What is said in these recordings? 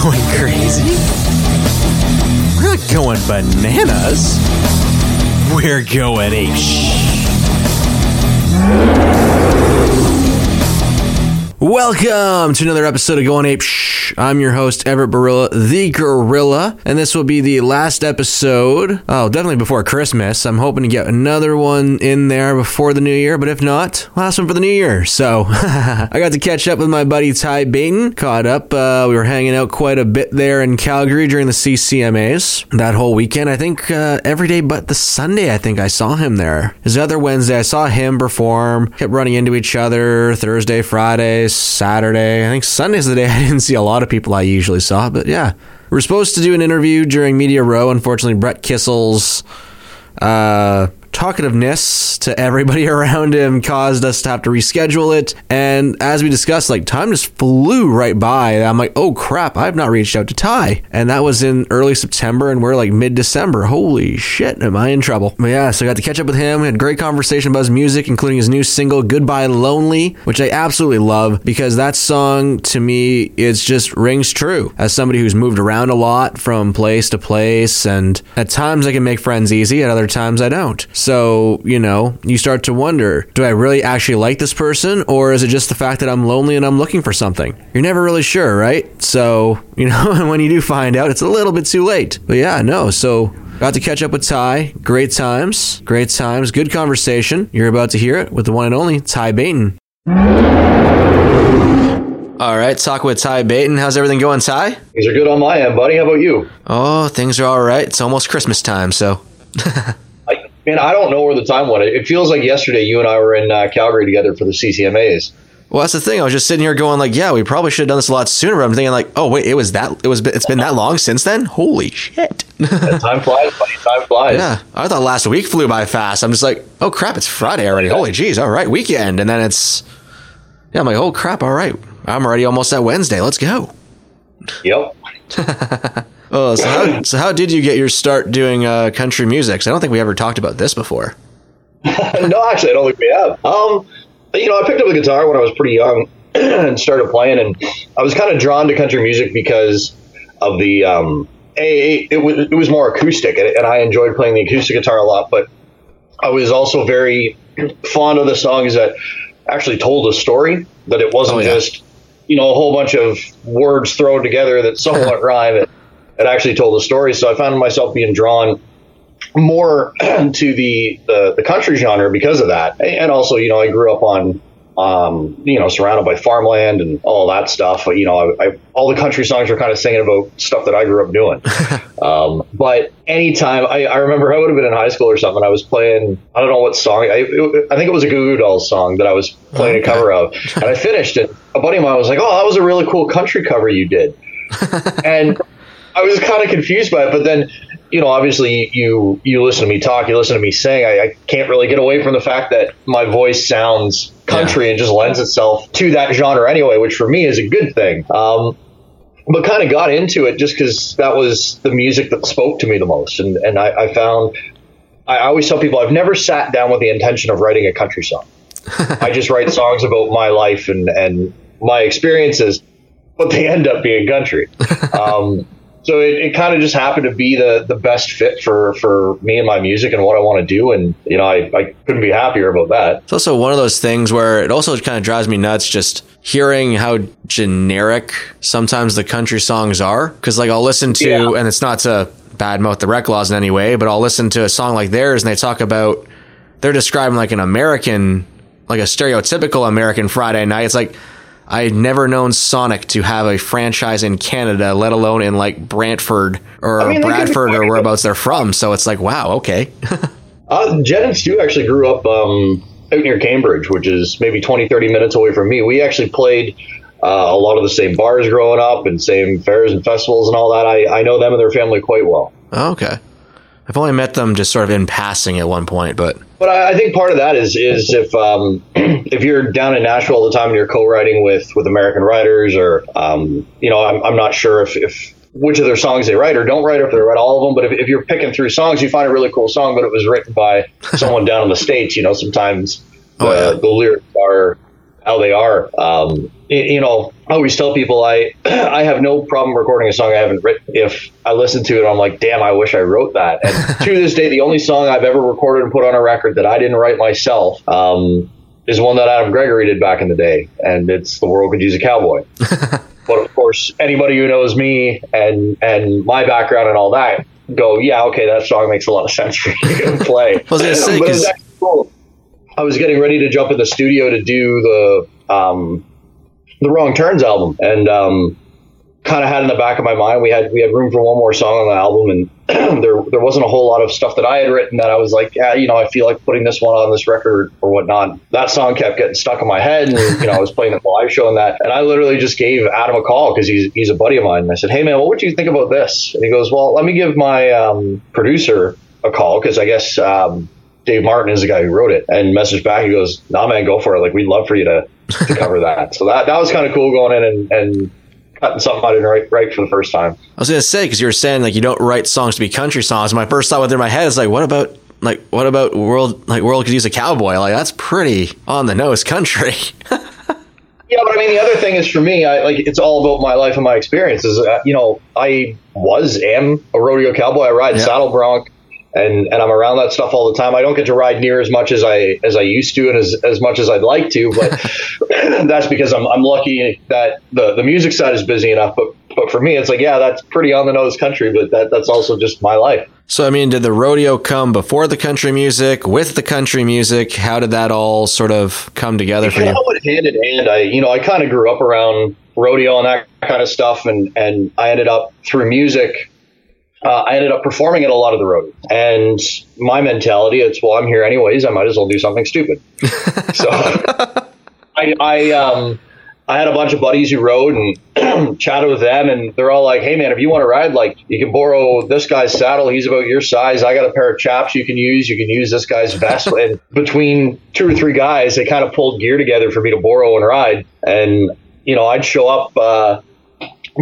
going crazy. We're not going bananas. We're going ape Welcome to another episode of Going Ape. I'm your host, Everett Barilla, the Gorilla, and this will be the last episode. Oh, definitely before Christmas. I'm hoping to get another one in there before the new year, but if not, last one for the new year. So, I got to catch up with my buddy Ty Baton. Caught up. Uh, we were hanging out quite a bit there in Calgary during the CCMAs that whole weekend. I think uh, every day but the Sunday, I think I saw him there. His other Wednesday, I saw him perform. Kept running into each other Thursday, Friday, Saturday. I think Sunday's the day I didn't see a lot of people I usually saw, but yeah. We are supposed to do an interview during Media Row. Unfortunately, Brett Kissel's uh, talkativeness to everybody around him caused us to have to reschedule it. And as we discussed, like time just flew right by. I'm like, oh crap, I've not reached out to Ty. And that was in early September, and we're like mid December. Holy shit, am I in trouble? But yeah, so I got to catch up with him. We had great conversation about his music, including his new single, Goodbye Lonely, which I absolutely love because that song to me, it's just rings true. As somebody who's moved around a lot from place to place, and at times I can make friends easy, at other times I don't. So, you know, you start to wonder do I really actually like this person, or is it just the fact that I'm lonely and I'm looking for something? You're never really sure, right? So, you know, and when you do find out, it's a little bit too late. But yeah, no. So, got to catch up with Ty. Great times. Great times. Good conversation. You're about to hear it with the one and only Ty Baton. All right, talk with Ty Baton. How's everything going, Ty? Things are good on my end, buddy. How about you? Oh, things are all right. It's almost Christmas time, so. Man, I don't know where the time went. It feels like yesterday you and I were in uh, Calgary together for the CCMAs. Well, that's the thing. I was just sitting here going like, yeah, we probably should have done this a lot sooner. But I'm thinking like, oh wait, it was that. It was. It's been that long since then. Holy shit! time flies, buddy. Time flies. Yeah, I thought last week flew by fast. I'm just like, oh crap, it's Friday already. Holy jeez, all right, weekend, and then it's. Yeah, I'm like, oh crap, all right, I'm already almost at Wednesday. Let's go. Yep. oh, so how, so how did you get your start doing uh, country music? I don't think we ever talked about this before. no, actually, I don't think we have. Um, you know, I picked up a guitar when I was pretty young and started playing, and I was kind of drawn to country music because of the um, a it was it was more acoustic, and, and I enjoyed playing the acoustic guitar a lot. But I was also very fond of the songs that actually told a story. That it wasn't oh, yeah. just you know a whole bunch of words thrown together that somewhat rhyme. It, it actually told a story. So I found myself being drawn more to the, the, the country genre because of that, and also you know I grew up on um, you know surrounded by farmland and all that stuff. You know, I, I, all the country songs are kind of singing about stuff that I grew up doing. um, but anytime I, I remember I would have been in high school or something, I was playing I don't know what song I, it, I think it was a Goo Goo Dolls song that I was playing a cover of, and I finished it. A buddy of mine was like, "Oh, that was a really cool country cover you did," and I was kind of confused by it, but then you know, obviously you you listen to me talk, you listen to me sing. I, I can't really get away from the fact that my voice sounds country yeah. and just lends itself to that genre anyway, which for me is a good thing. Um, but kind of got into it just because that was the music that spoke to me the most, and and I, I found I always tell people I've never sat down with the intention of writing a country song. I just write songs about my life and and my experiences, but they end up being country. Um, so it, it kind of just happened to be the the best fit for for me and my music and what I want to do and you know I, I couldn't be happier about that. It's also one of those things where it also kind of drives me nuts just hearing how generic sometimes the country songs are. Because like I'll listen to yeah. and it's not to badmouth the Reklaws in any way but I'll listen to a song like theirs and they talk about they're describing like an American like a stereotypical American Friday night. It's like I had never known Sonic to have a franchise in Canada, let alone in like Brantford or I mean, Bradford or whereabouts they're from. So it's like, wow, okay. uh, Jed and Stu actually grew up um, out near Cambridge, which is maybe 20, 30 minutes away from me. We actually played uh, a lot of the same bars growing up and same fairs and festivals and all that. I, I know them and their family quite well. Oh, okay. I've only met them just sort of in passing at one point, but but I, think part of that is is if um, if you're down in Nashville all the time and you're co-writing with with American writers, or um, you know, I'm, I'm not sure if, if which of their songs they write or don't write, or if they write all of them. But if, if you're picking through songs, you find a really cool song, but it was written by someone down in the states. You know, sometimes the, oh, yeah. the lyrics are how they are. Um, you know, I always tell people I I have no problem recording a song I haven't written. If I listen to it, I'm like, damn, I wish I wrote that. And to this day, the only song I've ever recorded and put on a record that I didn't write myself um, is one that Adam Gregory did back in the day, and it's "The World Could Use a Cowboy." but of course, anybody who knows me and and my background and all that go, yeah, okay, that song makes a lot of sense for you to play. I was gonna say, But it's 'cause- actually cool. I was getting ready to jump in the studio to do the um, the Wrong Turns album, and um, kind of had in the back of my mind we had we had room for one more song on the album, and there there wasn't a whole lot of stuff that I had written that I was like, yeah, you know, I feel like putting this one on this record or whatnot. That song kept getting stuck in my head, and you know, I was playing the live show and that, and I literally just gave Adam a call because he's he's a buddy of mine, and I said, hey man, what would you think about this? And he goes, well, let me give my um, producer a call because I guess. Um, Dave Martin is the guy who wrote it, and messaged back. He goes, "Nah, man, go for it. Like, we'd love for you to, to cover that." So that that was kind of cool going in and, and cutting something I didn't write right for the first time. I was gonna say because you were saying like you don't write songs to be country songs. My first thought within my head is like, what about like what about world like world could use a cowboy? Like that's pretty on the nose country. Yeah, but I mean, the other thing is for me, I like it's all about my life and my experiences. Uh, you know, I was am a rodeo cowboy. I ride Yeah. saddle bronc, and and I'm around that stuff all the time. I don't get to ride near as much as I as I used to, and as as much as I'd like to. But that's because I'm I'm lucky that the the music side is busy enough. But but for me, it's like yeah, that's pretty on the nose country, but that that's also just my life. so I mean, did the rodeo come before the country music? With the country music, how did that all sort of come together for you? went hand in hand. I, you know, I kind of grew up around rodeo and that kind of stuff, and and I ended up through music. Uh, I ended up performing at a lot of the rodeo, and my mentality it's well, I'm here anyways. I might as well do something stupid. so I, I um. I had a bunch of buddies who rode and chatted with them, and they're all like, "Hey, man, if you want to ride, like, you can borrow this guy's saddle. He's about your size. I got a pair of chaps you can use. You can use this guy's vest." and between two or three guys, they kind of pulled gear together for me to borrow and ride. And you know, I'd show up uh,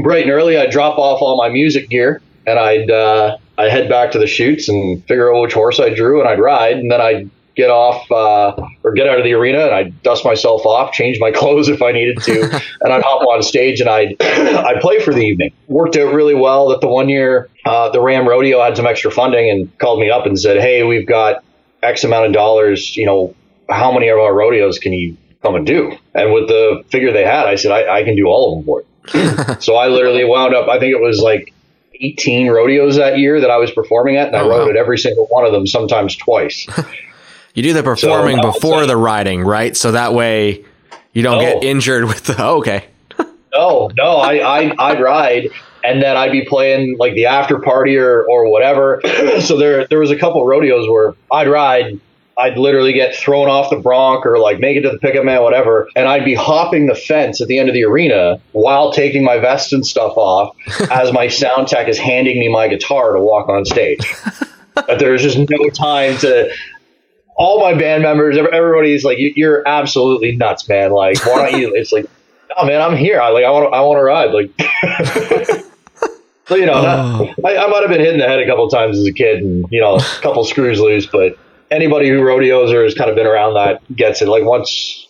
bright and early. I'd drop off all my music gear, and I'd uh, I'd head back to the chutes and figure out which horse I drew, and I'd ride, and then I'd get off uh, or get out of the arena and I'd dust myself off, change my clothes if I needed to, and I'd hop on stage and I'd I'd play for the evening. Worked out really well. That the one year uh, the Ram Rodeo had some extra funding and called me up and said, "Hey, we've got X amount of dollars. You know, how many of our rodeos can you come and do?" And with the figure they had, I said, "I, I can do all of them for you." so I literally wound up. I think it was like 18 rodeos that year that I was performing at, and I Oh, rode wow. at every single one of them, sometimes twice. You do the performing no, before so- the riding, right? So that way you don't No. get injured with the. Oh, okay. No, no, I, I I'd ride and then I'd be playing like the after party or, or whatever. so there there was a couple rodeos where I'd ride, I'd literally get thrown off the bronc or like make it to the pickup man, whatever, and I'd be hopping the fence at the end of the arena while taking my vest and stuff off as my sound tech is handing me my guitar to walk on stage. but there's just no time to all my band members, everybody's like, "You- "You're absolutely nuts, man! Like, why don't you?" It's like, "No, man, I'm here. I like, I want, to, I want to ride." Like, so you know, not, I, I might have been hit in the head a couple times as a kid, and you know, a couple screws loose. But anybody who rodeos or has kind of been around that gets it. Like once,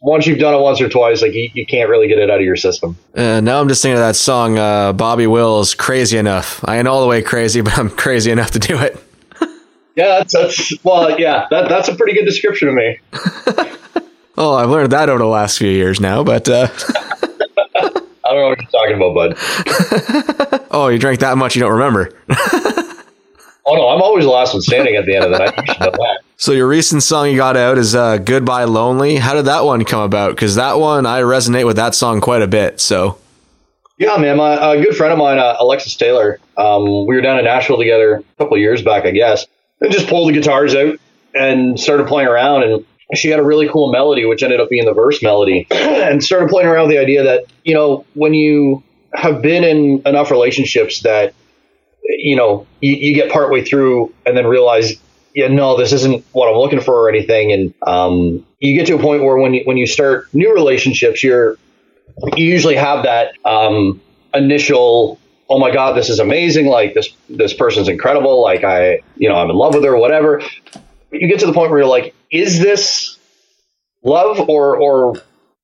once you've done it once or twice, like you, you can't really get it out of your system. Uh, now I'm just thinking of that song, uh, Bobby Wills, "Crazy Enough." I ain't all the way crazy, but I'm crazy enough to do it. Yeah, that's that's well, yeah, that that's a pretty good description of me. Oh, I've learned that over the last few years now. But uh, I don't know what you're talking about, bud. oh, you drank that much, you don't remember. Oh no, I'm always the last one standing at the end of the night. You should know that. So your recent song you got out is uh, "Goodbye Lonely." How did that one come about? Because that one I resonate with that song quite a bit. So Yeah, man. My a good friend of mine, uh, Alexis Taylor. Um, we were down in Nashville together a couple of years back, I guess, and just pulled the guitars out and started playing around. And she had a really cool melody, which ended up being the verse melody, and started playing around with the idea that you know when you have been in enough relationships that you know you, you get partway through and then realize yeah no this isn't what i'm looking for or anything. And um, you get to a point where when you when you start new relationships you're you usually have that um, initial oh my god this is amazing. Like this this person's incredible. Like i you know i'm in love with her or whatever. You get to the point where you're like is this love or or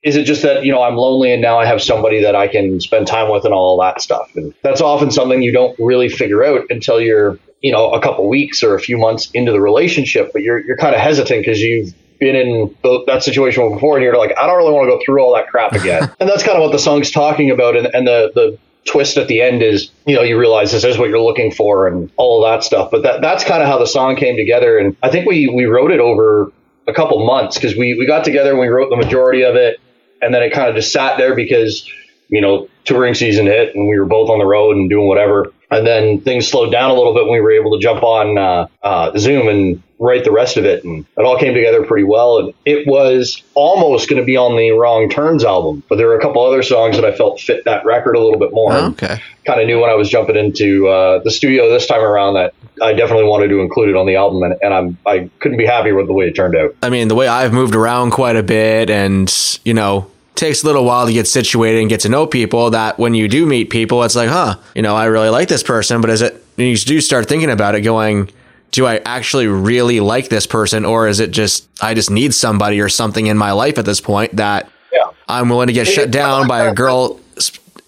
is it just that you know I'm lonely and now I have somebody that I can spend time with and all that stuff? And that's often something you don't really figure out until you're you know a couple weeks or a few months into the relationship. But you're you're kind of hesitant because you've been in the, that situation before and you're like I don't really want to go through all that crap again. and that's kind of what the song's talking about. And, and the the twist at the end is you know you realize this is what you're looking for and all that stuff. But that that's kind of how the song came together. And I think we we wrote it over a couple months because we we got together and we wrote the majority of it and then it kind of just sat there because you know touring season hit and we were both on the road and doing whatever. And then things slowed down a little bit when we were able to jump on uh, uh, zoom and write the rest of it and it all came together pretty well. And it was almost going to be on the wrong turns album but there were a couple other songs that i felt fit that record a little bit more. Oh, okay. kind of knew when i was jumping into uh, the studio this time around that i definitely wanted to include it on the album and, and i'm i couldn't be happier with the way it turned out. I mean, the way I've moved around quite a bit and, you know, takes a little while to get situated and get to know people that when you do meet people, it's like, huh, you know, I really like this person, but is it, you do start thinking about it going, do I actually really like this person or is it just, I just need somebody or something in my life at this point that yeah I'm willing to get shut down by a girl,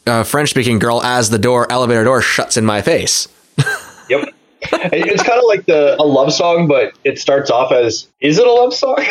a French speaking girl as the door, elevator door shuts in my face. Yep. It's kind of like the a love song, but it starts off as is it a love song?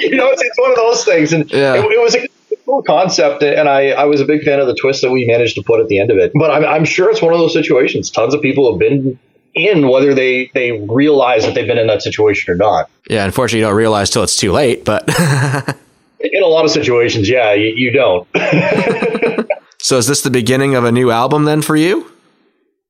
you know, it's, it's one of those things, and Yeah. it, it was a cool concept, and I I was a big fan of the twist that we managed to put at the end of it. But I'm I'm sure it's one of those situations. Tons of people have been in, whether they they realize that they've been in that situation or not. Yeah, unfortunately, you don't realize till it's too late, but. In a lot of situations, yeah, you, you don't. So is this the beginning of a new album then for you?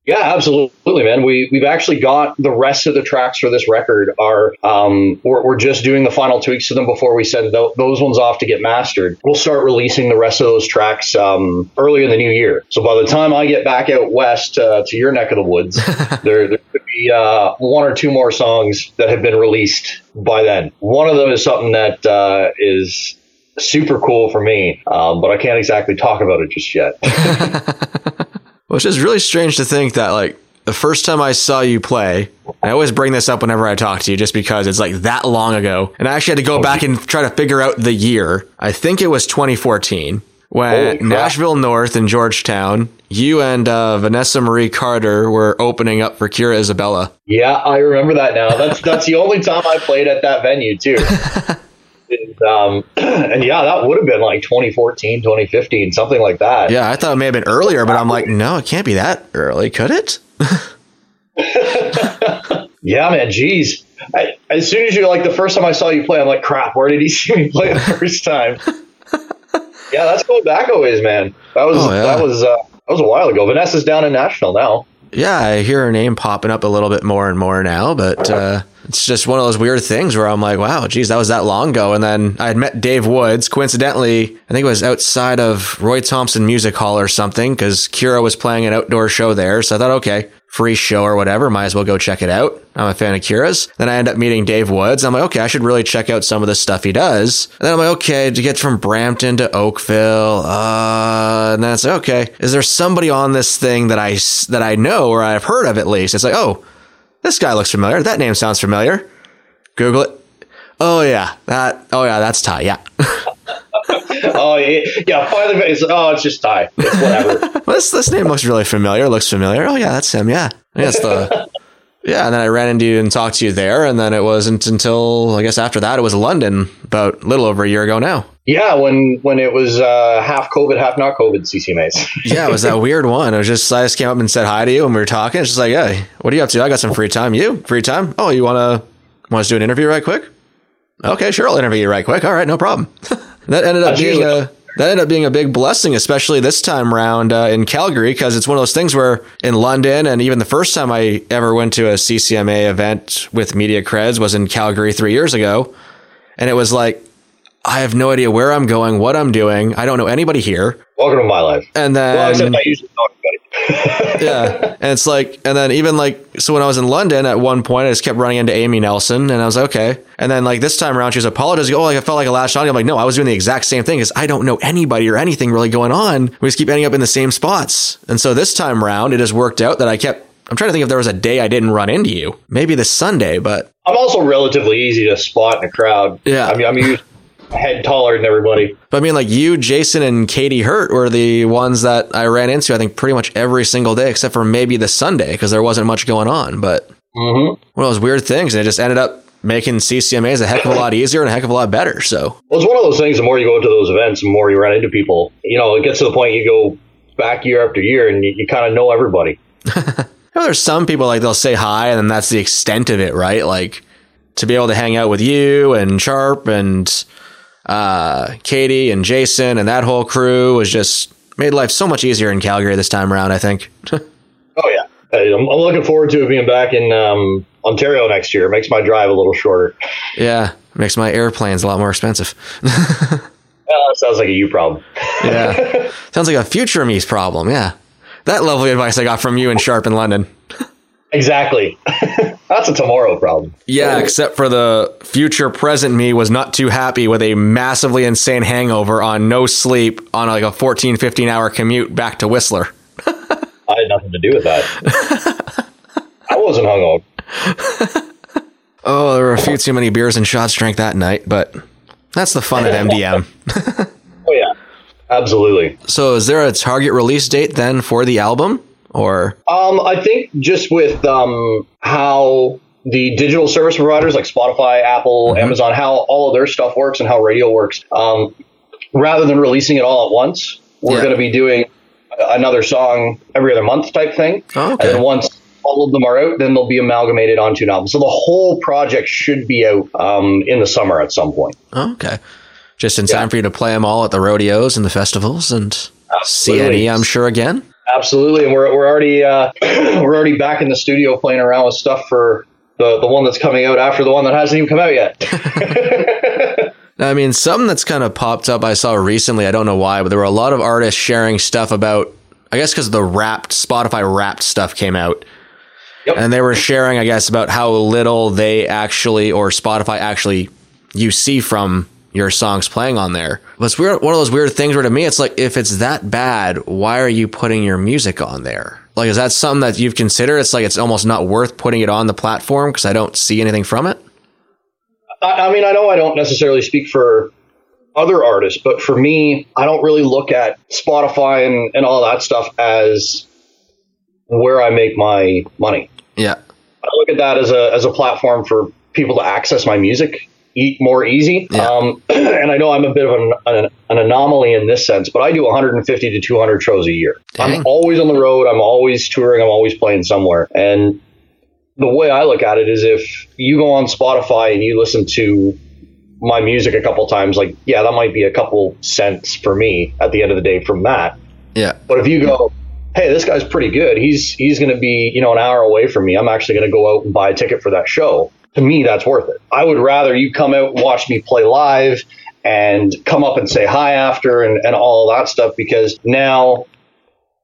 Yeah, absolutely, man. We we've actually got the rest of the tracks for this record are um, we're, we're just doing the final tweaks to them before we send tho- those ones off to get mastered. We'll start releasing the rest of those tracks um, early in the new year. So by the time I get back out west uh, to your neck of the woods, there there could be uh, one or two more songs that have been released by then. One of them is something that uh, is super cool for me, um, but I can't exactly talk about it just yet. It's just really strange to think that like the first time I saw you play, I always bring this up whenever I talk to you just because it's like that long ago. And I actually had to go back and try to figure out the year. I think it was 2014 when Holy crap. Nashville North and Georgetown, you and uh, Vanessa Marie Carter were opening up for Kira Isabella. Yeah, I remember that now. That's that's the only time I played at that venue too. and, um, and yeah, that would have been like 2014, 2015, something like that. Yeah, I thought it may have been earlier, but I'm like, no, it can't be that early, could it? Yeah, man. Jeez. I, as soon as you like the first time I saw you play, I'm like, crap. Where did he see me play the first time? yeah, that's going back a ways, man. That was Oh, yeah. that was uh, that was a while ago. Vanessa's down in Nashville now. Yeah, I hear her name popping up a little bit more and more now, but uh, it's just one of those weird things where I'm like, wow, geez, that was that long ago. And then I had met Dave Woods, coincidentally, I think it was outside of Roy Thomson Music Hall or something, because Kira was playing an outdoor show there. So I thought, okay, free show or whatever, might as well go check it out. I'm a fan of Kira's. Then I end up meeting Dave Woods. I'm like, okay, I should really check out some of the stuff he does. And then I'm like, okay, to get from Brampton to Oakville, uh, and then it's like, okay, is there somebody on this thing that I that I know or I've heard of at least? It's like, oh, this guy looks familiar. That name sounds familiar. Google it. Oh yeah, that. Oh yeah, that's Ty. Yeah. oh yeah, yeah. Finally, it's, oh, it's just Ty. It's whatever. This this name looks really familiar. Looks familiar. Oh yeah, that's him. Yeah, yeah, the. Yeah, and then I ran into you and talked to you there, and then it wasn't until I guess after that it was London, about a little over a year ago now. yeah, when when it was uh, half COVID, half not COVID CCMAs. Yeah, it was that weird one. It was just I just came up and said hi to you, and we were talking. It's just like, hey, what are you up to? I got some free time. You free time? Oh, you wanna want to do an interview right quick? Okay, sure, I'll interview you right quick. All right, no problem. That ended up being a that ended up being a big blessing, especially this time around uh, in Calgary, because it's one of those things where in London, and even the first time I ever went to a CCMA event with Media Creds was in Calgary three years ago, and it was like I have no idea where I'm going, what I'm doing. I don't know anybody here, Welcome to my life. and then Well, except I usually everybody. yeah. And it's like, and then even like, so when I was in London at one point, I just kept running into Amy Nelson and I was like, okay. And then like this time around, she was apologizing. Oh, like I felt like a latched on. you." I'm like, no, I was doing the exact same thing because I don't know anybody or anything really going on. We just keep ending up in the same spots. And so this time around, it just worked out that I kept, I'm trying to think if there was a day I didn't run into you. Maybe this Sunday, but I'm also relatively easy to spot in a crowd. Yeah. I mean, I'm used head taller than everybody. But I mean, like you, Jason, and Katie Hurt were the ones that I ran into. I think pretty much every single day, except for maybe the Sunday because there wasn't much going on. But Mm-hmm. one of those weird things, and it just ended up making CCMAs a heck of a lot easier and a heck of a lot better. So Well, it's one of those things. The more you go to those events, the more you run into people. You know, it gets to the point you go back year after year, and you, you kind of know everybody. You know, there's some people like they'll say hi and then that's the extent of it, right? Like to be able to hang out with you and Sharp and uh, Katie and Jason and that whole crew was just made life so much easier in Calgary this time around. I think. Oh yeah, I'm, I'm looking forward to being back in um, Ontario next year. It makes my drive a little shorter. yeah, makes my airplanes a lot more expensive. Well, sounds like a you problem. yeah, sounds like a future me's problem. Yeah, that lovely advice I got from you and Sharp in London. Exactly. That's a tomorrow problem. Yeah, except for the future present me was not too happy with a massively insane hangover on no sleep on like a 14, 15 hour commute back to Whistler. I had nothing to do with that. I wasn't hungover. Oh, there were a few too many beers and shots drank that night, but that's the fun of MDM. Oh yeah, absolutely. so, is there a target release date then for the album? Or, Um, I think just with um, how the digital service providers like Spotify, Apple, Amazon, how all of their stuff works and how radio works, um, rather than releasing it all at once, we're Yeah. going to be doing another song every other month type thing. Oh, okay. And once all of them are out, then they'll be amalgamated onto an album. So the whole project should be out um, in the summer at some point. oh, okay. Just in time for you to play them all at the rodeos and the festivals and Absolutely. CNE, I'm sure, again. Absolutely, and we're, we're already uh, we're already back in the studio playing around with stuff for the the one that's coming out after the one that hasn't even come out yet. I mean, something that's kind of popped up I saw recently, I don't know why, but there were a lot of artists sharing stuff about, I guess because the wrapped, Spotify wrapped stuff came out. Yep. And they were sharing, I guess, about how little they actually, or Spotify actually, you see from your songs playing on there. But it's weird, one of those weird things where to me, it's like, if it's that bad, why are you putting your music on there? Like, is that something that you've considered? It's like, it's almost not worth putting it on the platform because I don't see anything from it. I, I mean, I know I don't necessarily speak for other artists, but for me, I don't really look at Spotify and, and all that stuff as where I make my money. Yeah. I look at that as a as a platform for people to access my music e- more easy. Yeah. Um, and I know I'm a bit of an, an, an anomaly in this sense, but I do 150 to 200 shows a year. Dang. I'm always on the road. I'm always touring. I'm always playing somewhere. And the way I look at it is if you go on Spotify and you listen to my music a couple times, like, yeah, that might be a couple cents for me at the end of the day from that. Yeah. But if you go, hey, this guy's pretty good. He's he's going to be you know an hour away from me. I'm actually going to go out and buy a ticket for that show. To me, that's worth it. I would rather you come out and watch me play live and come up and say hi after and, and all that stuff because now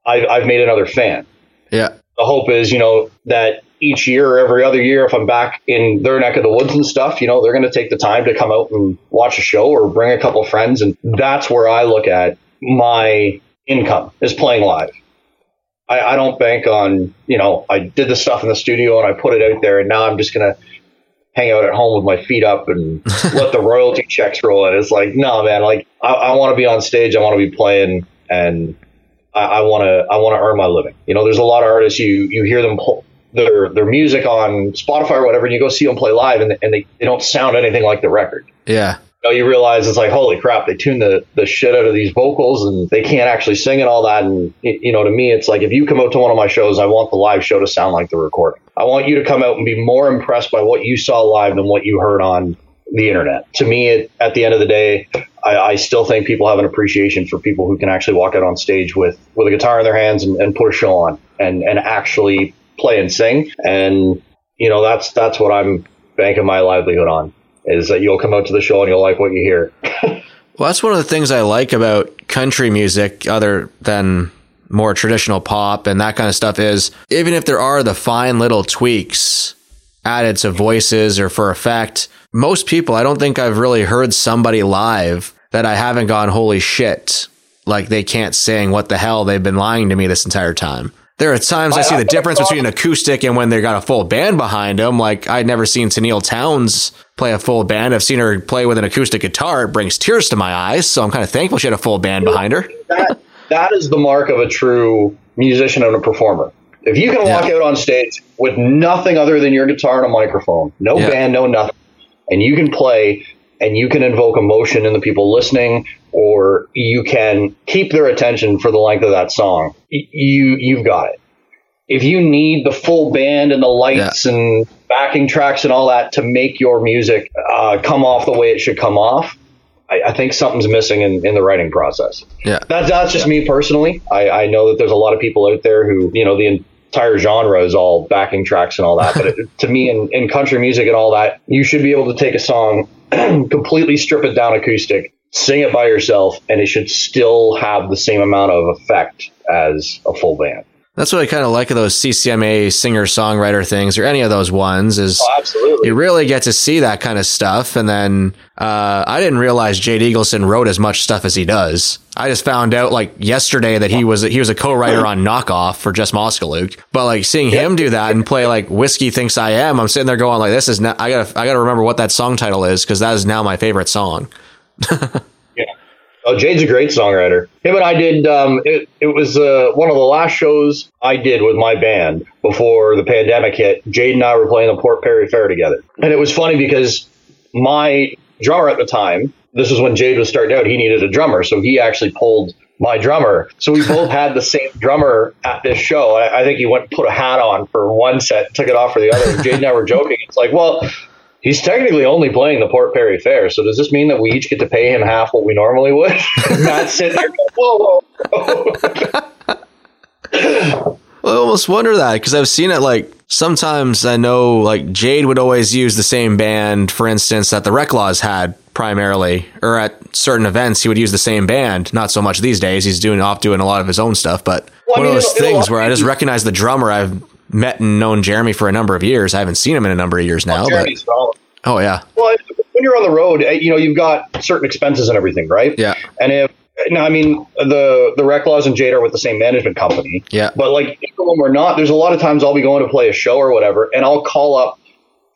I've, I've made another fan. Yeah. The hope is, you know, that each year or every other year, if I'm back in their neck of the woods and stuff, you know, they're going to take the time to come out and watch a show or bring a couple friends. And that's where I look at my income is playing live. I, I don't bank on, you know, I did the stuff in the studio and I put it out there and now I'm just going to hang out at home with my feet up and let the royalty checks roll in. It's like, no, man, like I, I want to be on stage. I want to be playing and I want to, I want to earn my living. You know, there's a lot of artists you, you hear them pull their, their music on Spotify or whatever, and you go see them play live and, and they, they don't sound anything like the record Yeah. You realize it's like, holy crap, they tune the, the shit out of these vocals and they can't actually sing and all that. And, you know, to me, it's like, if you come out to one of my shows, I want the live show to sound like the recording. I want you to come out and be more impressed by what you saw live than what you heard on the internet. To me, it, at the end of the day, I, I still think people have an appreciation for people who can actually walk out on stage with, with a guitar in their hands and, and put a show on and, and actually play and sing. And, you know, that's, that's what I'm banking my livelihood on is that you'll come out to the show and you'll like what you hear. Well, that's one of the things I like about country music, other than more traditional pop and that kind of stuff, is even if there are the fine little tweaks added to voices or for effect, most people, I don't think I've really heard somebody live that I haven't gone, holy shit, like they can't sing. What the hell? They've been lying to me this entire time. There are times I, I see the difference between an acoustic and when they got a full band behind them. Like I'd never seen Tenille Townes play a full band. I've seen her play with an acoustic guitar. It brings tears to my eyes. So I'm kind of thankful she had a full band behind her. That, that is the mark of a true musician and a performer. If you can walk yeah. out on stage with nothing other than your guitar and a microphone, no yeah. band, no nothing, and you can play and you can invoke emotion in the people listening or you can keep their attention for the length of that song, you you've got it. If you need the full band and the lights yeah. and backing tracks and all that to make your music uh, come off the way it should come off, I, I, think something's missing in, in the writing process. Yeah, that's that's just me personally. I, I know that there's a lot of people out there who you know the entire genre is all backing tracks and all that. But it, to me, in, in country music and all that, you should be able to take a song, completely strip it down acoustic, sing it by yourself, and it should still have the same amount of effect as a full band. That's what I kind of like of those CCMA singer songwriter things or any of those ones is oh, absolutely. you really get to see that kind of stuff. And then uh, I didn't realize Jade Eagleson wrote as much stuff as he does. I just found out like yesterday that he was he was a co-writer on Knockoff for Jess Moskaluke. But like seeing him do that and play like Whiskey Thinks I Am, I'm sitting there going like this is not, I gotta I gotta remember what that song title is because that is now my favorite song. Oh, Jade's a great songwriter. Him and I did. Um, it, it was uh, one of the last shows I did with my band before the pandemic hit. Jade and I were playing the Port Perry Fair together, and it was funny because my drummer at the time. This was when Jade was starting out. He needed a drummer, so he actually pulled my drummer. So we both had the same drummer at this show. I, I think he went put a hat on for one set, took it off for the other. Jade and I were joking. It's like, well, He's technically only playing the Port Perry Fair, so does this mean that we each get to pay him half what we normally would? Not sitting there, whoa, whoa. well, I almost wonder that because I've seen it like sometimes I know like Jade would always use the same band, for instance, that the Reklaws had primarily, or at certain events he would use the same band. Not so much these days; he's doing off doing a lot of his own stuff. But well, one I mean, of those things where I just recognize the drummer. I've met and known Jeremy for a number of years. I haven't seen him in a number of years now. Well, but, oh yeah. Well, when you're on the road, eh, you know you've got certain expenses and everything, right? Yeah. And if now, I mean the the Reklaws and Jade are with the same management company. Yeah. But like when we're not, there's a lot of times I'll be going to play a show or whatever, and I'll call up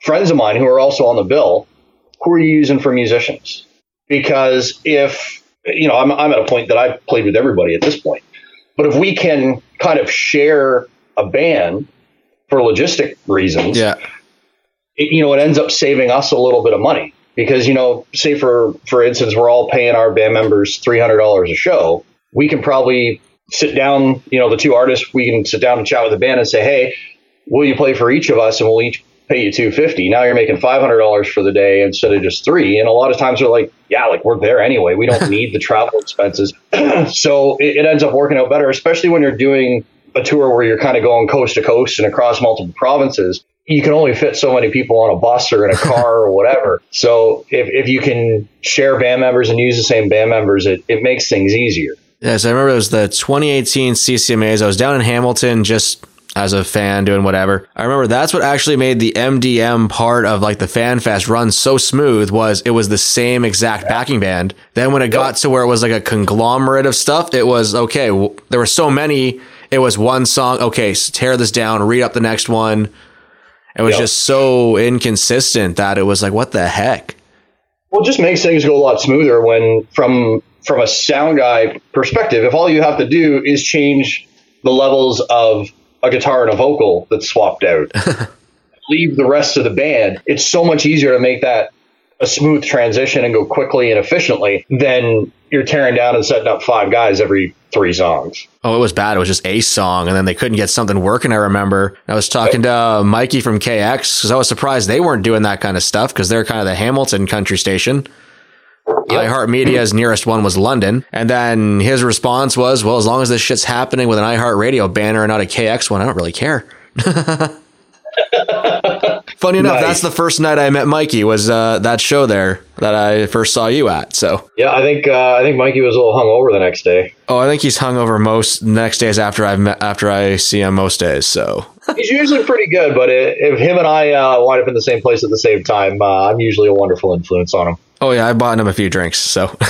friends of mine who are also on the bill. Who are you using for musicians? Because if you know, I'm I'm at a point that I've played with everybody at this point. But if we can kind of share a band for logistic reasons, yeah, it, you know, it ends up saving us a little bit of money. Because you know, say for for instance, we're all paying our band members three hundred dollars a show. We can probably sit down, you know, the two artists, we can sit down and chat with the band and say, hey, will you play for each of us, and we'll each pay you 250 now you're making $500 for the day instead of just three. And a lot of times they're like yeah like we're there anyway. We don't need the travel expenses. So it, it, ends up working out better especially when you're doing a tour where you're kind of going coast to coast and across multiple provinces, you can only fit so many people on a bus or in a car or whatever. So if, if you can share band members and use the same band members, it, it makes things easier. Yes, I remember it was the 2018 CCMAs. I was down in Hamilton just as a fan doing whatever. I remember that's what actually made the MDM part of like the Fan Fest run so smooth was it was the same exact backing band. Then when it got to where it was like a conglomerate of stuff, it was okay. there were so many it was one song. Okay, tear this down, read up the next one. It was yep. just so inconsistent that it was like, what the heck? Well, it just makes things go a lot smoother when, from from a sound guy perspective, if all you have to do is change the levels of a guitar and a vocal that's swapped out, leave the rest of the band, it's so much easier to make that a smooth transition and go quickly and efficiently than you're tearing down and setting up five guys every three songs. Oh, it was bad. It was just a song, and then they couldn't get something working. I remember I was talking to uh, Mikey from KX because I was surprised they weren't doing that kind of stuff because they're kind of the Hamilton country station. Yep. iHeartMedia's nearest one was London. And then his response was, well, as long as this shit's happening with an iHeartRadio banner and not a KX one, I don't really care. Funny enough, nice. that's the first night I met Mikey. Was uh, that show there that I first saw you at? So yeah, I think uh, I think Mikey was a little hungover the next day. Oh, I think he's hungover most next days after I've met, after I see him most days. So he's usually pretty good, but if him and I uh, wind up in the same place at the same time, uh, I'm usually a wonderful influence on him. Oh yeah, I bought him a few drinks. So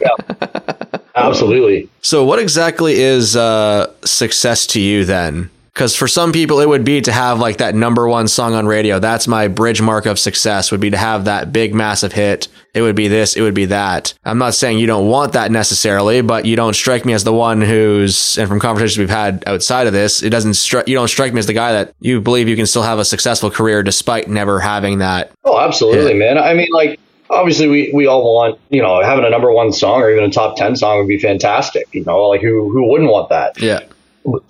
yeah, absolutely. absolutely. So, what exactly is uh, success to you then? Because for some people, it would be to have like that number one song on radio. That's my bridge mark of success. Would be to have that big, massive hit. It would be this. It would be that. I'm not saying you don't want that necessarily, but you don't strike me as the one who's. And from conversations we've had outside of this, it doesn't. Stri- you don't strike me as the guy that you believe you can still have a successful career despite never having that. Oh, absolutely, man. I mean, like obviously we, we all want you know having a number one song or even a top 10 song would be fantastic you know like who who wouldn't want that Yeah.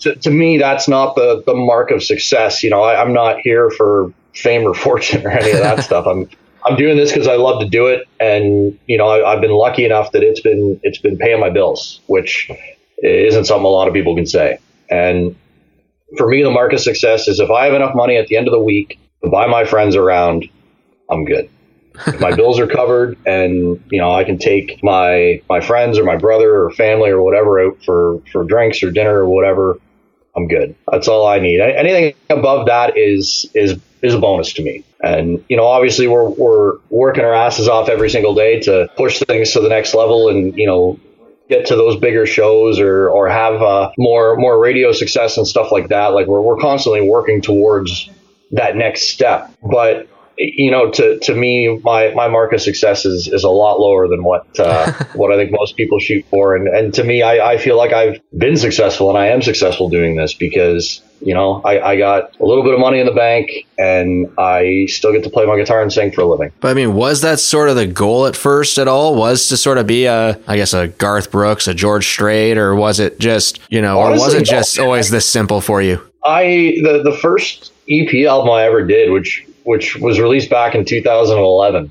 To, to me that's not the the mark of success. You know I, i'm not here for fame or fortune or any of that stuff. I'm i'm doing this because i love to do it. And you know I, i've been lucky enough that it's been it's been paying my bills which isn't something a lot of people can say. And for me the mark of success is if i have enough money at the end of the week to buy my friends around i'm good my bills are covered and you know I can take my my friends or my brother or family or whatever out for for drinks or dinner or whatever, I'm good. That's all I need. Anything above that is is is a bonus to me. And you know, obviously we're we're working our asses off every single day to push things to the next level and you know get to those bigger shows or or have uh, more more radio success and stuff like that. Like we're we're constantly working towards that next step. But you know, to, to me, my, my mark of success is, is a lot lower than what uh, what I think most people shoot for. And, and to me, I, I feel like I've been successful and I am successful doing this because, you know, I, I got a little bit of money in the bank and I still get to play my guitar and sing for a living. But I mean, was that sort of the goal at first at all? Was to sort of be a, I guess, a Garth Brooks, a George Strait, or was it just, you know, Honestly, or was it just always this simple for you? I the the first EP album I ever did, which which was released back in 2011.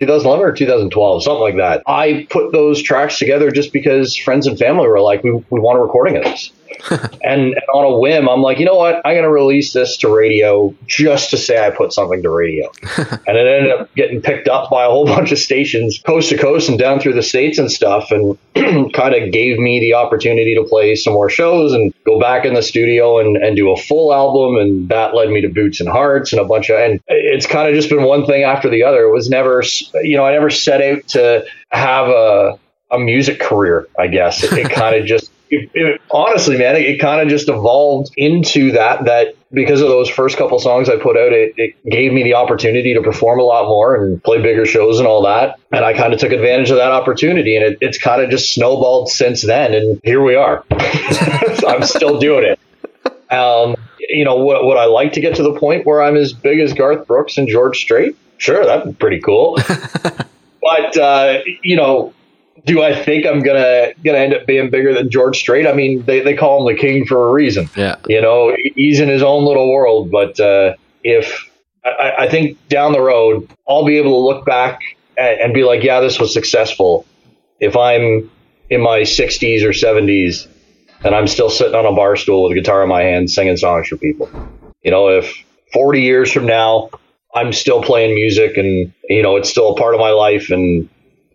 2011 or 2012, something like that. I put those tracks together just because friends and family were like, we, we want a recording of this. and, and on a whim, I'm like, you know what? I'm going to release this to radio just to say I put something to radio. and it ended up getting picked up by a whole bunch of stations coast to coast and down through the states and stuff and kind of gave me the opportunity to play some more shows and go back in the studio and, and do a full album and that led me to boots and hearts and a bunch of and it's kind of just been one thing after the other it was never you know i never set out to have a a music career i guess it, it kind of just it, it, honestly, man, it, it kind of just evolved into that. That because of those first couple songs I put out, it, it gave me the opportunity to perform a lot more and play bigger shows and all that. And I kind of took advantage of that opportunity, and it, it's kind of just snowballed since then. And here we are. I'm still doing it. Um, you know, what would I like to get to the point where I'm as big as Garth Brooks and George Strait? Sure, that'd be pretty cool. but uh, you know, do I think I'm gonna gonna end up being bigger than George Strait? I mean, they, they call him the king for a reason. Yeah. You know, he's in his own little world. But uh, if I, I think down the road, I'll be able to look back and, and be like, yeah, this was successful. If I'm in my 60s or 70s and I'm still sitting on a bar stool with a guitar in my hand singing songs for people, you know, if 40 years from now I'm still playing music and you know it's still a part of my life and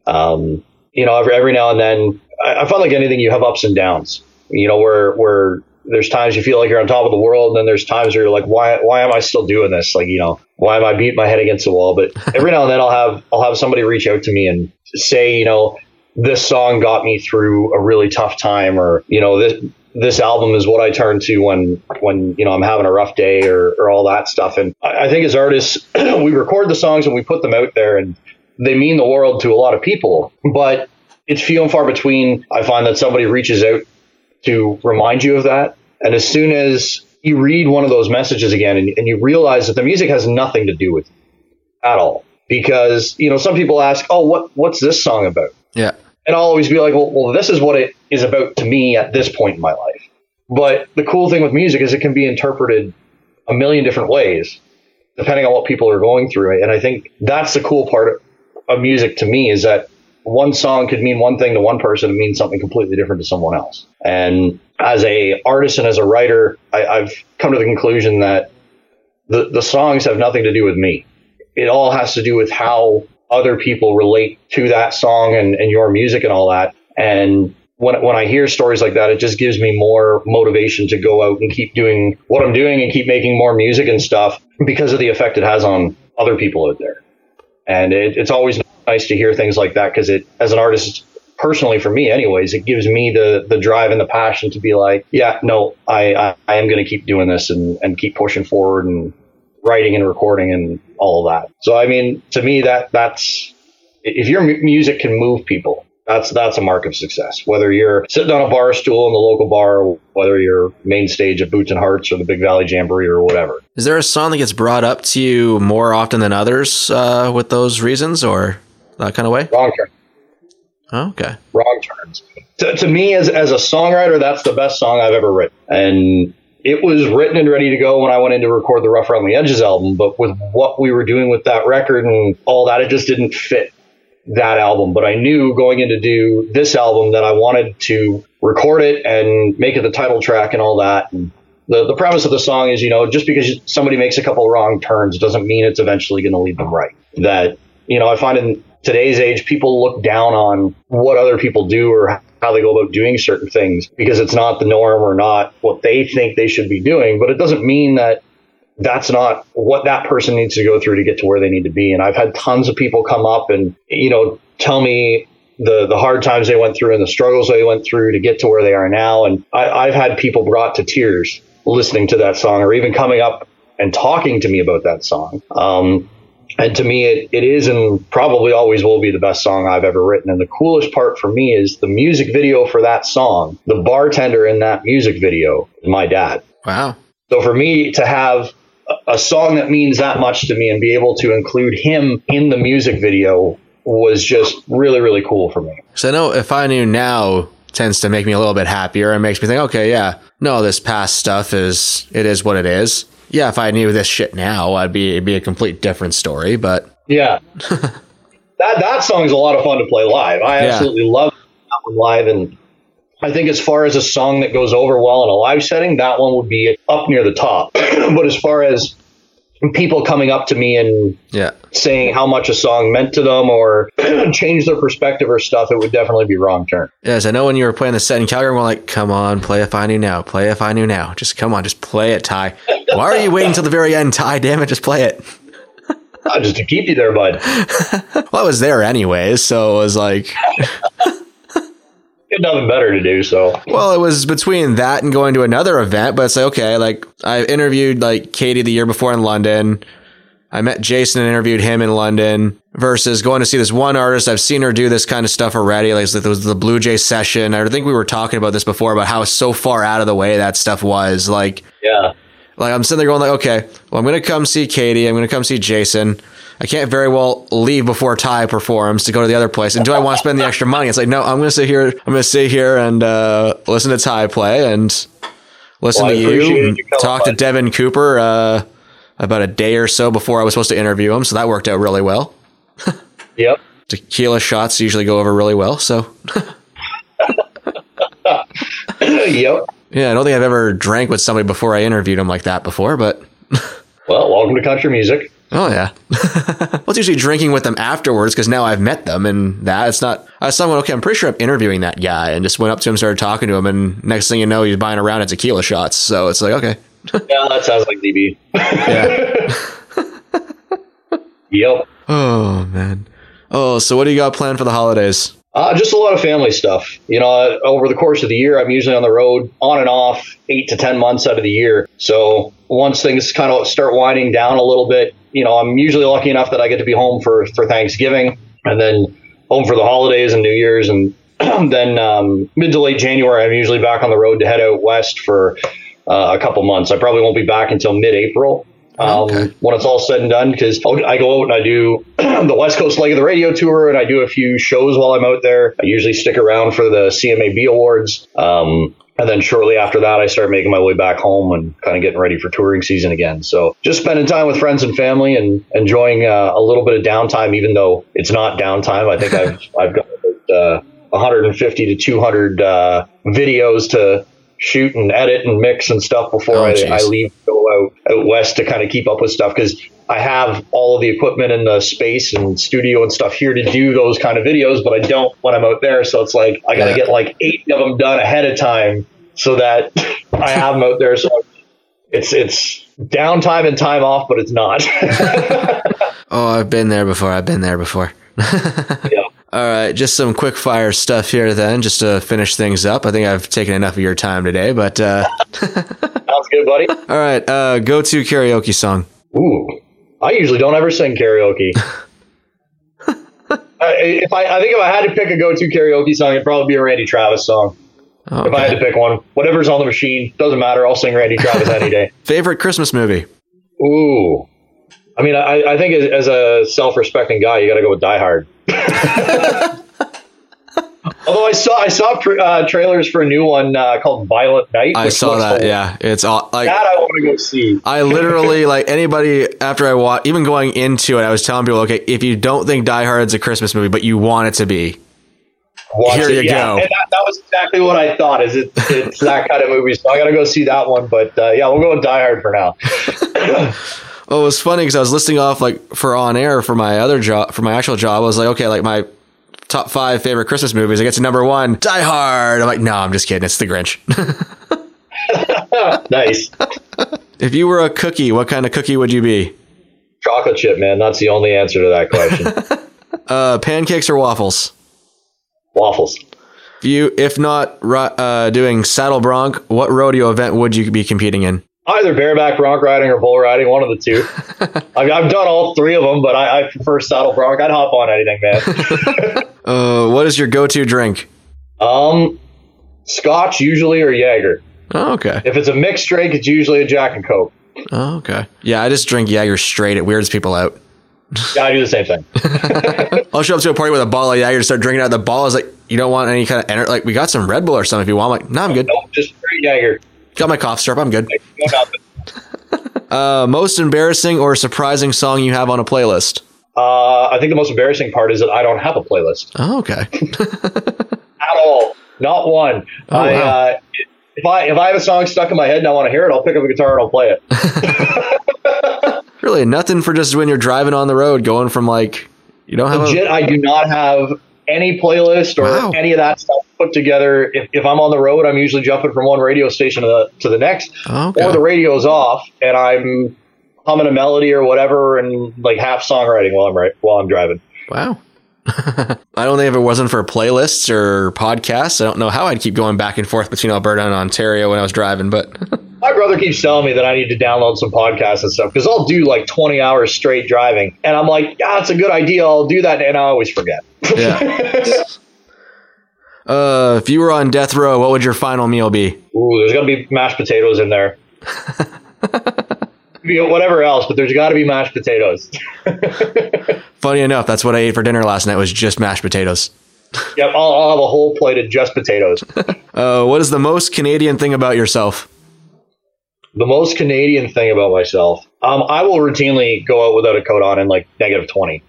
um, you know, every every now and then, I, I find like anything, you have ups and downs. You know, where where there's times you feel like you're on top of the world, and then there's times where you're like, why why am I still doing this? Like, you know, why am I beating my head against the wall? But every now and then, I'll have I'll have somebody reach out to me and say, you know, this song got me through a really tough time, or you know, this this album is what I turn to when when you know I'm having a rough day or, or all that stuff. And I, I think as artists, we record the songs and we put them out there, and they mean the world to a lot of people, but it's few and far between. I find that somebody reaches out to remind you of that. And as soon as you read one of those messages again and, and you realize that the music has nothing to do with you at all, because, you know, some people ask, oh, what, what's this song about? Yeah. And I'll always be like, well, well, this is what it is about to me at this point in my life. But the cool thing with music is it can be interpreted a million different ways depending on what people are going through. And I think that's the cool part of music to me is that one song could mean one thing to one person and mean something completely different to someone else. And as a artist and as a writer, I, I've come to the conclusion that the, the songs have nothing to do with me. It all has to do with how other people relate to that song and, and your music and all that. And when, when I hear stories like that, it just gives me more motivation to go out and keep doing what I'm doing and keep making more music and stuff because of the effect it has on other people out there. And it, it's always nice to hear things like that because it, as an artist, personally for me anyways it gives me the the drive and the passion to be like yeah no i i, I am going to keep doing this and and keep pushing forward and writing and recording and all of that. So i mean to me that that's if your mu- music can move people that's that's a mark of success whether you're sitting on a bar stool in the local bar whether you're main stage at boots and hearts or the big valley jamboree or whatever Is there a song that gets brought up to you more often than others uh, with those reasons or that kind of way? wrong turn Oh, okay. wrong turns. To, to me, as, as a songwriter, that's the best song I've ever written. And it was written and ready to go when I went in to record the Rough Around the Edges album. But with what we were doing with that record and all that, it just didn't fit that album. But I knew going in to do this album that I wanted to record it and make it the title track and all that. And the, the premise of the song is, you know, just because somebody makes a couple wrong turns doesn't mean it's eventually going to lead them right. That, you know, I find in today's age, people look down on what other people do or how they go about doing certain things because it's not the norm or not what they think they should be doing. But it doesn't mean that that's not what that person needs to go through to get to where they need to be. And I've had tons of people come up and, you know, tell me the, the hard times they went through and the struggles they went through to get to where they are now. And I, I've had people brought to tears listening to that song or even coming up and talking to me about that song. Um, and to me, it, it is and probably always will be the best song I've ever written. And the coolest part for me is the music video for that song. The bartender in that music video is my dad. Wow. So for me to have a- song that means that much to me and be able to include him in the music video was just really, really cool for me. So I know if I knew now tends to make me a little bit happier and makes me think, okay, yeah, no, this past stuff is it is what it is. Yeah, if I knew this shit now, I'd be it'd be a complete different story. But Yeah. that that song's a lot of fun to play live. I Yeah. absolutely love that one live and I think as far as a song that goes over well in a live setting, that one would be up near the top. but as far as people coming up to me and yeah, saying how much a song meant to them or change their perspective or stuff, it would definitely be wrong turn. yes, I know when you were playing the set in Calgary, we're like, come on, play if I knew now, play if I knew now, just come on, just play it, Ty. Why are you waiting till the very end, Ty? Damn it, just play it. Uh, just to keep you there, bud. Well, I was there anyways, so it was like, Had nothing better to do, so Well, it was between that and going to another event, but it's like, okay, like I interviewed like Katie the year before in London. I met Jason and interviewed him in London versus going to see this one artist. I've seen her do this kind of stuff already. Like it was the Blue Jay session. I think we were talking about this before about how so far out of the way that stuff was. Like, yeah. Like I'm sitting there going like, okay, well, I'm going to come see Katie. I'm going to come see Jason. I can't very well leave before Ty performs to go to the other place. And do I want to spend the extra money? It's like, no, I'm going to sit here. I'm to sit here and uh, listen to Ty play and listen Well, to you. you talk to. Devin Cooper uh, about a day or so before I was supposed to interview him. So that worked out really well. Yep. Tequila shots usually go over really well. So yep. Yeah, I don't think I've ever drank with somebody before I interviewed him like that before, but Well, welcome to country music. Oh yeah. well, it's usually drinking with them afterwards because now I've met them and that it's not. I was someone okay. I'm pretty sure I'm interviewing that guy and just went up to him, started talking to him, and next thing you know, he's buying a round of tequila shots. So it's like okay, Yeah, that sounds like DB. yeah. Yep. oh man. Oh, so what do you got planned for the holidays? Uh, just a lot of family stuff. You know, uh, over the course of the year, I'm usually on the road on and off eight to 10 months out of the year. So once things kind of start winding down a little bit, you know, I'm usually lucky enough that I get to be home for, for Thanksgiving and then home for the holidays and New Year's. And then um, mid to late January, I'm usually back on the road to head out west for uh, a couple months. I probably won't be back until mid April. Um, Okay. when it's all said and done, because I go out and I do the West Coast leg of the radio tour, and I do a few shows while I'm out there. I usually stick around for the CMAB awards, um, and then shortly after that, I start making my way back home and kind of getting ready for touring season again. So just spending time with friends and family and enjoying uh, a little bit of downtime, even though it's not downtime. I think I've I've got uh, 150 to 200 uh, videos to shoot and edit and mix and stuff before Oh, I. I leave to go out, out west to kind of keep up with stuff because I have all of the equipment and the space and studio and stuff here to do those kind of videos, but I don't when I'm out there. So it's like I got to Yeah. get like eight of them done ahead of time so that I have them out there. So it's it's downtime and time off, but it's not. Oh, I've been there before. I've been there before. yeah. All right, just some quick fire stuff here then, just to finish things up. I think I've taken enough of your time today, but uh, Sounds good, buddy. all right, uh, go to karaoke song. Ooh, I usually don't ever sing karaoke. Uh, if I, I think if I had to pick a go-to karaoke song, it'd probably be a Randy Travis song. Oh, If I had to pick one, whatever's on the machine doesn't matter. I'll sing Randy Travis any day. Favorite Christmas movie? Ooh, I mean, I, I think as, as a self-respecting guy, you got to go with Die Hard. Although I saw I saw uh, trailers for a new one uh, called Violent Night. I saw that. hilarious. Yeah, it's all like that I want to go see. I literally like anybody after I watch, even going into it, I was telling people, okay, if you don't think Die Hard is a Christmas movie, but you want it to be, Watch Here it, you yeah. go. And that, that was exactly what I thought. Is it, it's that kind of movie? So I got to go see that one. But uh, yeah, we'll go with Die Hard for now. Well, it was funny because I was listing off like for on air for my other job, for my actual job. I was like, okay, like my top five favorite Christmas movies. I get to number one, Die Hard. I'm like, no, I'm just kidding. It's The Grinch. nice if you were a cookie, what kind of cookie would you be? chocolate chip, man. That's the only answer to that question. Uh, pancakes or waffles? Waffles. If you, if not uh, doing saddle bronc, what rodeo event would you be competing in? Either bareback bronc riding or bull riding, one of the two. I've, I've done all three of them, but I, I prefer saddle bronc. I'd hop on anything, man. Uh, what is your go-to drink? um, Scotch usually or Jaeger. Oh, okay. If it's a mixed drink, it's usually a Jack and Coke. Oh, okay. Yeah, I just drink Jaeger straight. It weirds people out. Yeah, I do the same thing. I'll show up to a party with a bottle of Jaeger, and start drinking out of the bottle. Is like, you don't want any kind of energy. Like, we got some Red Bull or something if you want. I'm like, no, I'm good. Nope, just straight Jaeger. Got my cough syrup. I'm good. Uh, most embarrassing or surprising song you have on a playlist? Uh, I think the most embarrassing part is that I don't have a playlist Oh, okay. at all. Not one. Oh, I, wow. uh, if I if I have a song stuck in my head and I want to hear it, I'll pick up a guitar and I'll play it. really, nothing for just when you're driving on the road, going from like, you don't have Legit, a. I do not have any playlist or Wow. any of that stuff put together. If, if I'm on the road, I'm usually jumping from one radio station to the, to the next, okay. or the radio's off and I'm humming a melody or whatever and like half songwriting while I'm right while I'm driving. Wow. I don't think if it wasn't for playlists or podcasts, I don't know how I'd keep going back and forth between Alberta and Ontario when I was driving, but My brother keeps telling me that I need to download some podcasts and stuff because I'll do like 20 hours straight driving, and I'm like, yeah, it's a good idea. I'll do that, and I always forget. yeah. uh, if you were on death row, what would your final meal be? Ooh, there's gonna be mashed potatoes in there. You know, whatever else, but there's got to be mashed potatoes. Funny enough, that's what I ate for dinner last night was just mashed potatoes. yep, I'll, I'll have a whole plate of just potatoes. Uh, what is the most Canadian thing about yourself? the most Canadian thing about myself, um, I will routinely go out without a coat on in like negative 20.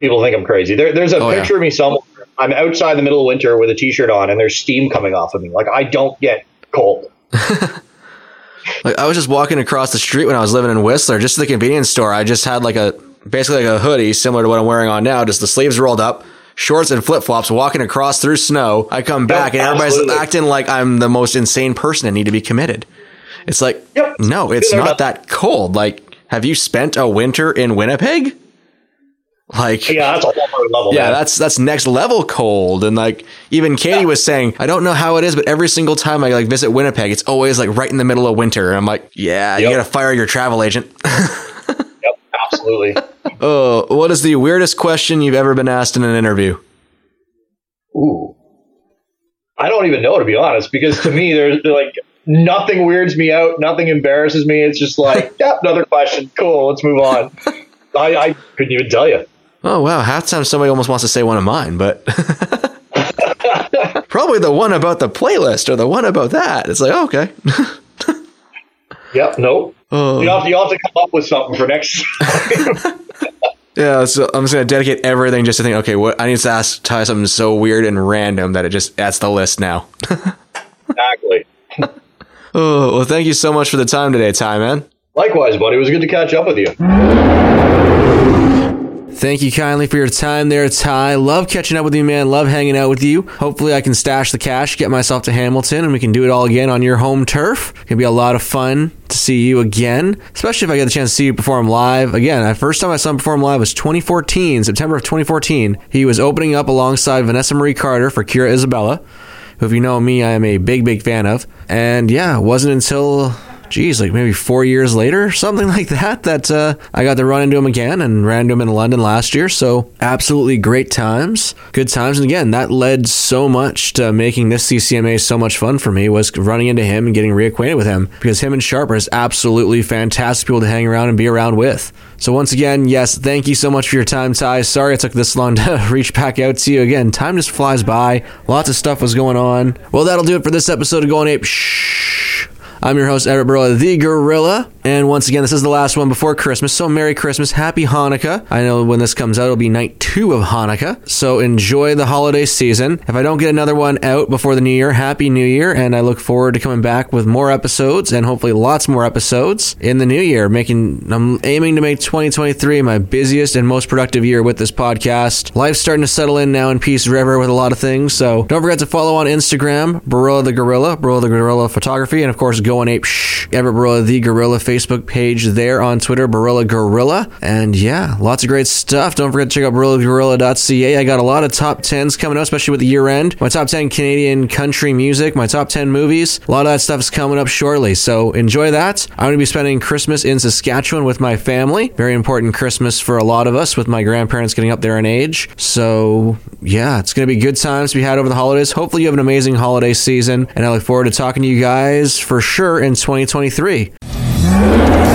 People think I'm crazy. There, there's a Oh, yeah. picture of me somewhere. I'm outside in the middle of winter with a t-shirt on, and there's steam coming off of me. Like I don't get cold. Like I was just walking across the street when I was living in Whistler, just to the convenience store. I just had like a basically like a hoodie similar to what I'm wearing on now, just the sleeves rolled up, shorts and flip flops, walking across through snow. I come back and everybody's absolutely. acting like I'm the most insane person and need to be committed. It's like, Yep. no, it's not- that cold. Like, have you spent a winter in Winnipeg? Like, Yeah, that's a whole other level. yeah, man. that's that's next level cold. And like even Katie was saying, I don't know how it is, but every single time I like visit Winnipeg, it's always like right in the middle of winter. And I'm like, yeah, you gotta fire your travel agent. yep, absolutely. oh, what is the weirdest question you've ever been asked in an interview? Ooh. I don't even know to be honest, because to me, there's like nothing weirds me out, nothing embarrasses me. It's just like, yeah, another question. Cool, let's move on. I, I couldn't even tell you. Oh wow, half time somebody almost wants to say one of mine, but probably the one about the playlist or the one about that. It's like, okay. Yep, nope. Oh. You have, you have to come up with something for next time. Yeah, so I'm just gonna dedicate everything just to think, okay, what I need to ask Ty something so weird and random that it just adds the list now. exactly. Oh, well, thank you so much for the time today, Ty, man. Likewise, buddy. It was good to catch up with you. Thank you kindly for your time there, Ty. Love catching up with you, man. Love hanging out with you. Hopefully, I can stash the cash, get myself to Hamilton, and we can do it all again on your home turf. It'll be a lot of fun to see you again, especially if I get the chance to see you perform live. Again, the first time I saw him perform live was 2014, September of 2014. He was opening up alongside Vanessa Marie Carter for Kira Isabella, who, if you know me, I am a big, big fan of. And yeah, it wasn't until geez, like maybe four years later, something like that, that uh, I got to run into him again and ran into him in London last year. So absolutely great times, good times. And again, that led so much to making this CCMA so much fun for me was running into him and getting reacquainted with him because him and Sharp are just absolutely fantastic people to hang around and be around with. So once again, yes, thank you so much for your time, Ty. Sorry it took this long to reach back out to you. Again, time just flies by. Lots of stuff was going on. Well, that'll do it for this episode of Going Ape. Shh. I'm your host, Everett Barilla, the Gorilla. And once again, this is the last one before Christmas. So Merry Christmas, Happy Hanukkah. I know when this comes out, it'll be night two of Hanukkah. So enjoy the holiday season. If I don't get another one out before the new year, Happy New Year. And I look forward to coming back with more episodes and hopefully lots more episodes in the new year. Making, I'm aiming to make 2023 my busiest and most productive year with this podcast. Life's starting to settle in now in Peace River with a lot of things. So don't forget to follow on Instagram, Barilla the Gorilla, Barilla the Gorilla Photography, and of course, Going Ape Shh, Everett Barilla the Gorilla Facebook page there on Twitter, Barilla Gorilla. And yeah, lots of great stuff. Don't forget to check out barillagorilla.ca. I got a lot of top 10s coming up, especially with the year end. My top 10 Canadian country music, my top 10 movies. A lot of that stuff is coming up shortly. So enjoy that. I'm going to be spending Christmas in Saskatchewan with my family. Very important Christmas for a lot of us with my grandparents getting up there in age. So yeah, it's going to be good times to be had over the holidays. Hopefully you have an amazing holiday season. And I look forward to talking to you guys for sure in 2023.